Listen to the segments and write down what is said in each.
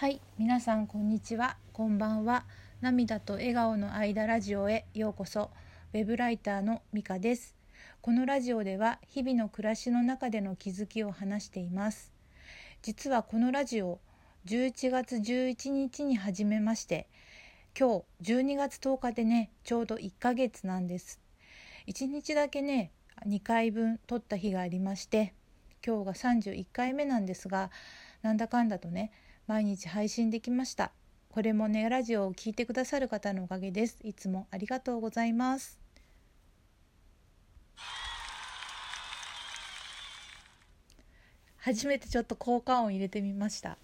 はい皆さんこんにちは。こんばんは。涙と笑顔の間ラジオへようこそ。ウェブライターのミカです。このラジオでは日々の暮らしの中での気づきを話しています。実はこのラジオ11月11日に始めまして今日12月10日でねちょうど1ヶ月なんです。1日だけね2回分撮った日がありまして今日が31回目なんですがなんだかんだとね毎日配信できました。これもねラジオを聴いてくださる方のおかげです。いつもありがとうございます。初めてちょっと効果音入れてみました。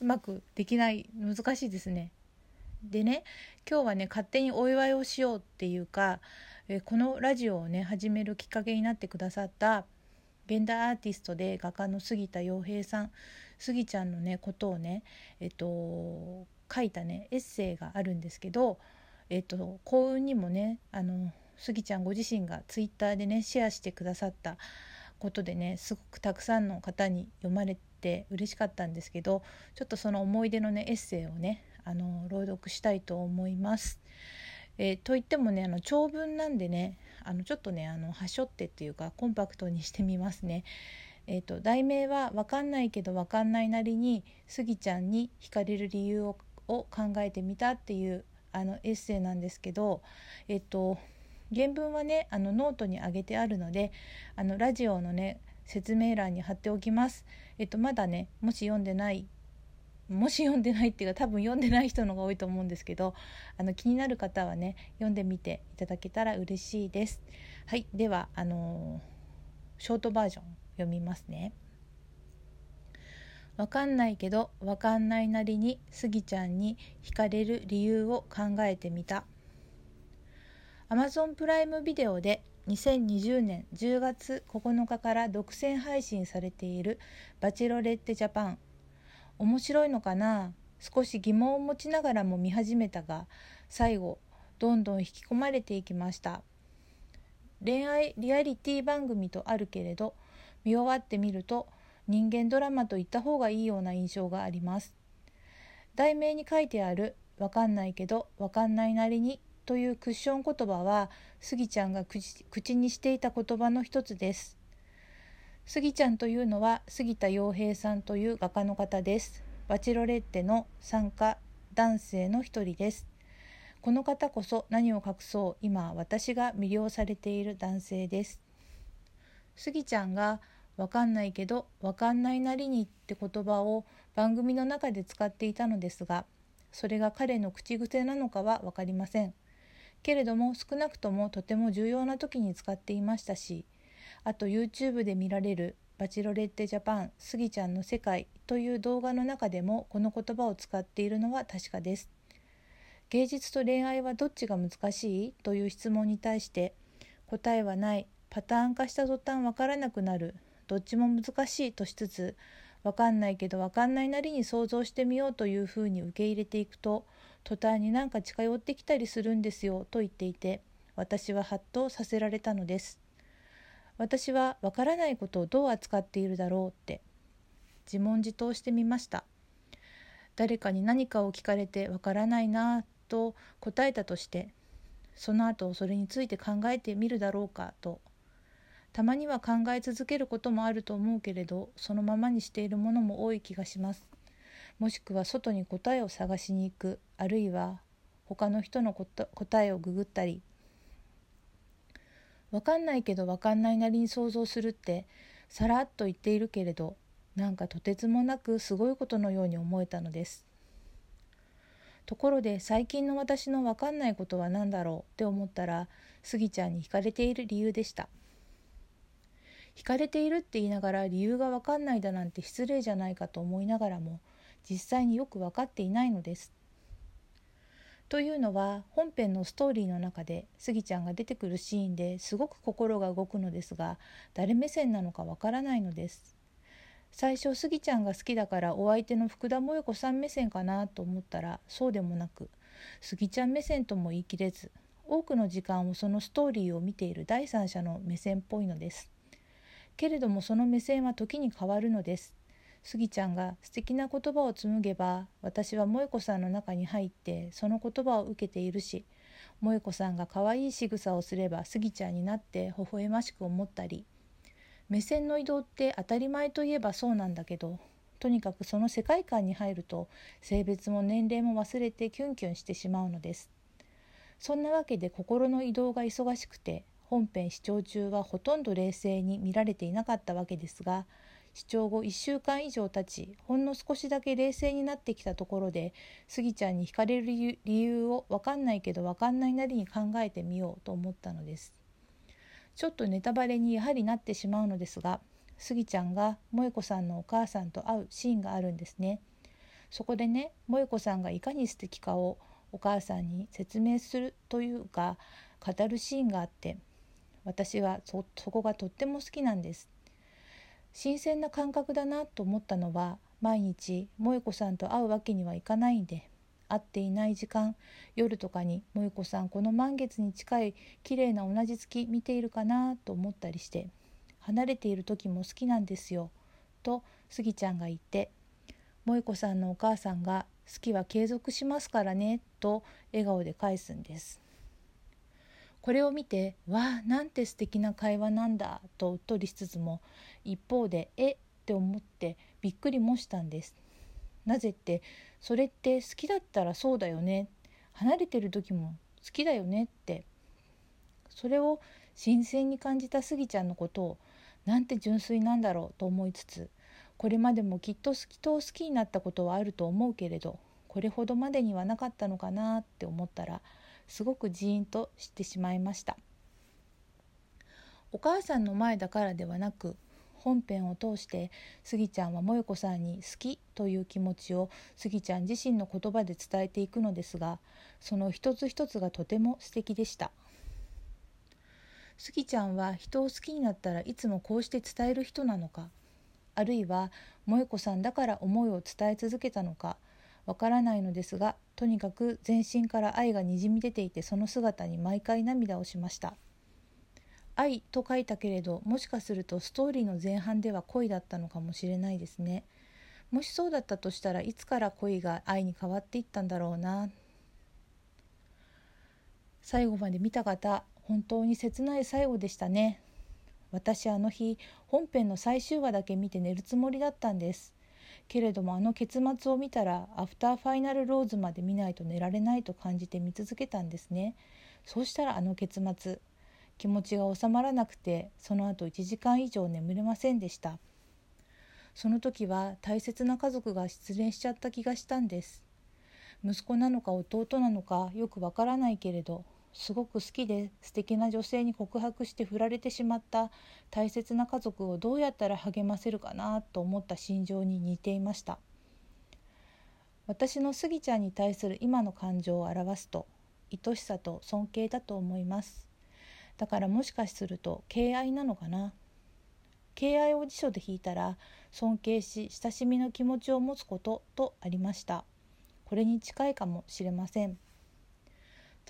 うまくできない。難しいですね。でね今日はね勝手にお祝いをしようっていうかえこのラジオをね始めるきっかけになってくださった現代アーティストで画家の杉田洋平さん杉ちゃんのねことをねえっと書いたねエッセイがあるんですけどえっと幸運にもねあの杉ちゃんご自身がツイッターでねシェアしてくださったことでねすごくたくさんの方に読まれて嬉しかったんですけどちょっとその思い出のねエッセイをねあの朗読したいと思います。えー、といってもねあの長文なんでねあのちょっとねあのはしょってっていうかコンパクトにしてみますね。えーと、題名は「わかんないけどわかんないなりに杉ちゃんに惹かれる理由を考えてみた」っていうあのエッセイなんですけど、えっ、ー、と原文はねあのノートに上げてあるのであのラジオのね説明欄に貼っておきます。えっ、とまだねもし読んでないもし読んでないっていうか多分読んでない人のが多いと思うんですけどあの気になる方はね読んでみていただけたら嬉しいです。はいではあのー、ショートバージョン読みますね。わかんないけどわかんないなりにスギちゃんに惹かれる理由を考えてみた。Amazon プライムビデオで2020年10月9日から独占配信されている「バチェロレッテジャパン」面白いのかな？少し疑問を持ちながらも見始めたが最後どんどん引き込まれていきました。恋愛リアリティ番組とあるけれど見終わってみると人間ドラマと言った方がいいような印象があります。題名に書いてある「わかんないけどわかんないなりに」というクッション言葉はスギちゃんが口にしていた言葉の一つです。スギちゃんというのは杉田洋平さんという画家の方です。バチロレッテの参加男性の一人です。この方こそ何を隠そう今私が魅了されている男性です。スギちゃんがわかんないけどわかんないなりにって言葉を番組の中で使っていたのですがそれが彼の口癖なのかは分かりませんけれども少なくともとても重要な時に使っていましたしあと YouTube で見られる「バチロレッテジャパンスギちゃんの世界」という動画の中でもこの言葉を使っているのは確かです。芸術と恋愛はどっちが難しい？という質問に対して答えはない。パターン化した途端わからなくなる。どっちも難しい。としつつわかんないけどわかんないなりに想像してみよう。というふうに受け入れていくと途端になんか近寄ってきたりするんですよ。と言っていて私はハッとさせられたのです。私はわからないことをどう扱っているだろうって自問自答してみました。誰かに何かを聞かれてわからないなと答えたとしてその後それについて考えてみるだろうかとたまには考え続けることもあると思うけれどそのままにしているものも多い気がします。もしくは外に答えを探しに行くあるいは他の人の答えをググったりわかんないけどわかんないなりに想像するってさらっと言っているけれどなんかとてつもなくすごいことのように思えたのです。ところで最近の私のわかんないことは何だろうって思ったらスギちゃんに惹かれている理由でした。惹かれているって言いながら理由がわかんないだなんて失礼じゃないかと思いながらも実際によく分かっていないのです。というのは本編のストーリーの中でスギちゃんが出てくるシーンですごく心が動くのですが誰目線なのかわからないのです。最初スギちゃんが好きだからお相手の福田萌子さん目線かなと思ったらそうでもなくスギちゃん目線とも言い切れず多くの時間をそのストーリーを見ている第三者の目線っぽいのです。けれどもその目線は時に変わるのです。スギちゃんが素敵な言葉を紡げば私は萌子さんの中に入ってその言葉を受けているし萌子さんが可愛い仕草をすればスギちゃんになって微笑ましく思ったり目線の移動って当たり前といえばそうなんだけどとにかくその世界観に入ると性別も年齢も忘れてキュンキュンしてしまうのです。そんなわけで心の移動が忙しくて本編視聴中はほとんど冷静に見られていなかったわけですが視聴後1週間以上経ちほんの少しだけ冷静になってきたところでスギちゃんに惹かれる理由を分かんないけど分かんないなりに考えてみようと思ったのです。ちょっとネタバレにやはりなってしまうのですがスギちゃんが萌子さんのお母さんと会うシーンがあるんですね。そこでね萌子さんがいかに素敵かをお母さんに説明するというか語るシーンがあって私はそこがとっても好きなんです。新鮮な感覚だなと思ったのは毎日萌子さんと会うわけにはいかないんで会っていない時間夜とかに萌子さんこの満月に近い綺麗な同じ月見ているかなと思ったりして離れている時も好きなんですよとスギちゃんが言って萌子さんのお母さんが好きは継続しますからねと笑顔で返すんです。これを見て「わあなんて素敵な会話なんだ」とうっとりしつつも一方で「えっ?」て思ってびっくりもしたんです。なぜってそれって好きだったらそうだよね離れてる時も好きだよねってそれを新鮮に感じたスギちゃんのことをなんて純粋なんだろうと思いつつこれまでもきっと人を好きになったことはあると思うけれどこれほどまでにはなかったのかなって思ったらすごくジーンとしてしまいました。お母さんの前だからではなく本編を通してスギちゃんは萌子さんに好きという気持ちをスギちゃん自身の言葉で伝えていくのですがその一つ一つがとても素敵でした。スギちゃんは人を好きになったらいつもこうして伝える人なのかあるいは萌子さんだから思いを伝え続けたのかわからないのですがとにかく全身から愛がにじみ出ていてその姿に毎回涙をしました。愛と書いたけれどもしかするとストーリーの前半では恋だったのかもしれないですね。もしそうだったとしたらいつから恋が愛に変わっていったんだろうな。最後まで見た方本当に切ない最後でしたね。私あの日本編の最終話だけ見て寝るつもりだったんです。けれどもあの結末を見たらアフターファイナルローズまで見ないと寝られないと感じて見続けたんですね。そうしたらあの結末気持ちが収まらなくてその後1時間以上眠れませんでした。その時は大切な家族が失恋しちゃった気がしたんです。息子なのか弟なのかよくわからないけれどすごく好きで素敵な女性に告白して振られてしまった大切な家族をどうやったら励ませるかなと思った心情に似ていました。私のスギちゃんに対する今の感情を表すと愛しさと尊敬だと思います。だからもしかすると敬愛なのかな。敬愛を辞書で引いたら尊敬し親しみの気持ちを持つこととありました。これに近いかもしれません。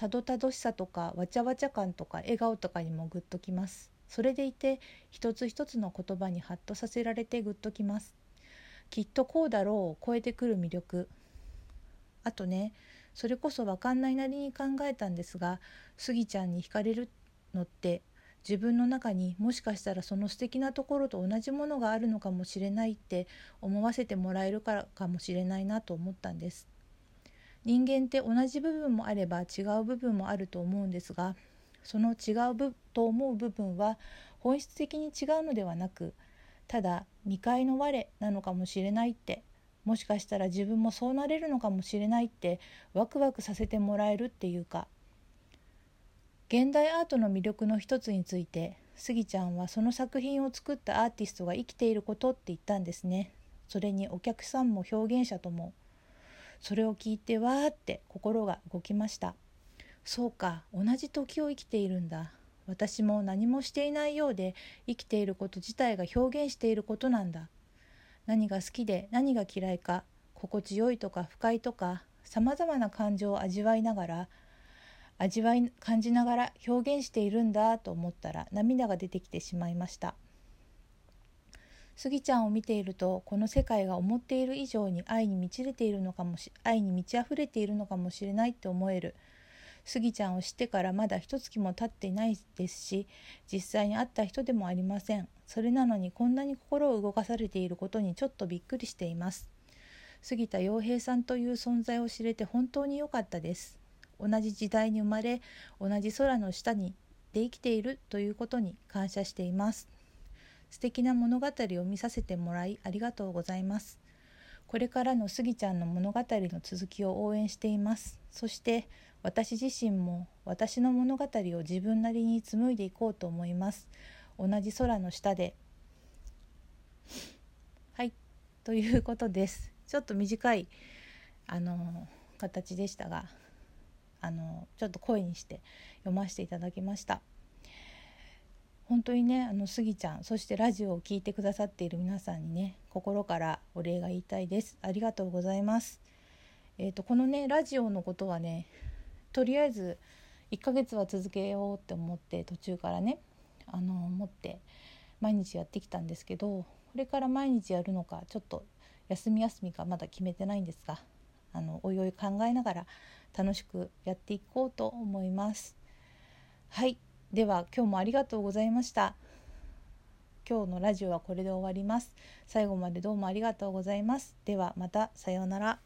たどたどしさとかわちゃわちゃ感とか笑顔とかにもグッときます。それでいて一つ一つの言葉にハッとさせられてグッときます。きっとこうだろうを超えてくる魅力。あとねそれこそ分かんないなりに考えたんですがスギちゃんに惹かれるのって自分の中にもしかしたらその素敵なところと同じものがあるのかもしれないって思わせてもらえるからかもしれないなと思ったんです。人間って同じ部分もあれば違う部分もあると思うんですがその違うと思う部分は本質的に違うのではなくただ未開の我なのかもしれないってもしかしたら自分もそうなれるのかもしれないってワクワクさせてもらえるっていうか現代アートの魅力の一つについてスギちゃんはその作品を作ったアーティストが生きていることって言ったんですね。それにお客さんも表現者ともそれを聞いてわーって心が動きました。そうか同じ時を生きているんだ。私も何もしていないようで生きていること自体が表現していることなんだ。何が好きで何が嫌いか心地よいとか不快とかさまざまな感情を味わいながら味わい感じながら表現しているんだと思ったら涙が出てきてしまいました。スギちゃんを見ているとこの世界が思っている以上に愛に満ちれているのかもし愛に満ち溢れているのかもしれないって思える。スギちゃんを知ってからまだ一月も経っていないですし実際に会った人でもありません。それなのにこんなに心を動かされていることにちょっとびっくりしています。杉田洋平さんという存在を知れて本当に良かったです。同じ時代に生まれ同じ空の下にで生きているということに感謝しています。素敵な物語を見させてもらいありがとうございます。これからのスギちゃんの物語の続きを応援しています。そして私自身も私の物語を自分なりに紡いでいこうと思います。同じ空の下で。はい。ということです。ちょっと短いあの形でしたがあのちょっと声にして読ませていただきました。本当にねあのスギちゃんそしてラジオを聴いてくださっている皆さんにね心からお礼が言いたいです。ありがとうございます。えーと、このねラジオのことはねとりあえず1ヶ月は続けようって思って途中からねあの思って毎日やってきたんですけどこれから毎日やるのかちょっと休み休みかまだ決めてないんですがあのおいおい考えながら楽しくやっていこうと思います。はい。では今日もありがとうございました。今日のラジオはこれで終わります。最後までどうもありがとうございます。ではまたさようなら。